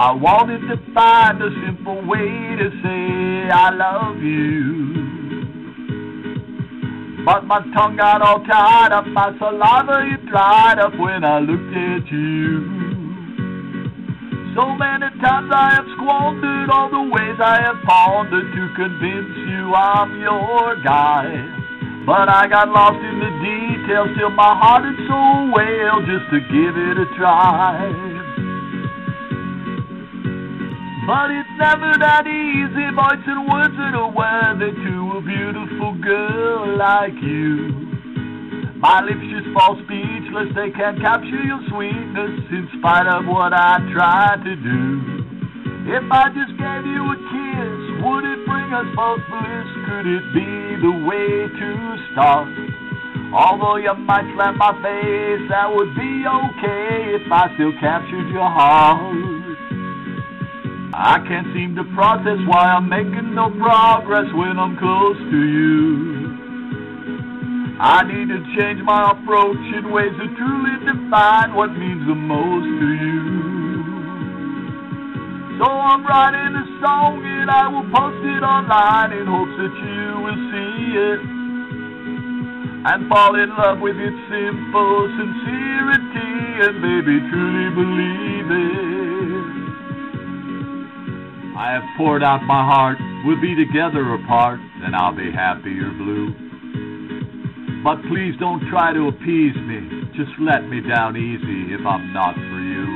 I wanted to find a simple way to say I love you. But my tongue got all tied up, my saliva it dried up when I looked at you. So many times I have squandered all the ways I have pondered to convince you I'm your guy. But I got lost in the details till my heart and soul wailed just to give it a try. But it's never that easy, voicing words that are worthy to a beautiful girl like you. My lips just fall speechless, they can't capture your sweetness in spite of what I try to do. If I just gave you a kiss, would it bring us both bliss? Could it be the way to start? Although you might slap my face, that would be okay if I still captured your heart. I can't seem to process why I'm making no progress when I'm close to you. I need to change my approach in ways that truly define what means the most to you. So I'm writing a song and I will post it online in hopes that you will see it and fall in love with its simple sincerity and maybe truly believe it. I have poured out my heart, we'll be together apart, then I'll be happy or blue. But please don't try to appease me, just let me down easy if I'm not for you.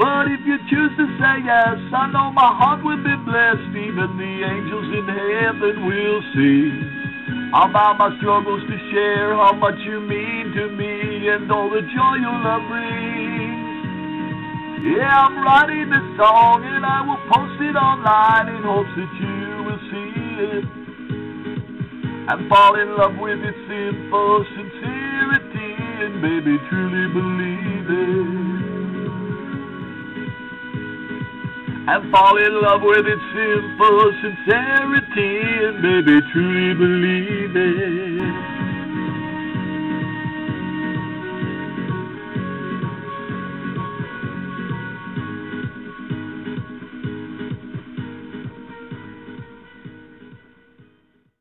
But if you choose to say yes, I know my heart will be blessed, even the angels in heaven will see. About my struggles to share how much you mean to me and all the joy your love brings. Yeah, I'm writing this song and I will post it online in hopes that you will see it and fall in love with its simple sincerity and maybe truly believe it. And fall in love with its simple sincerity and maybe truly believe it.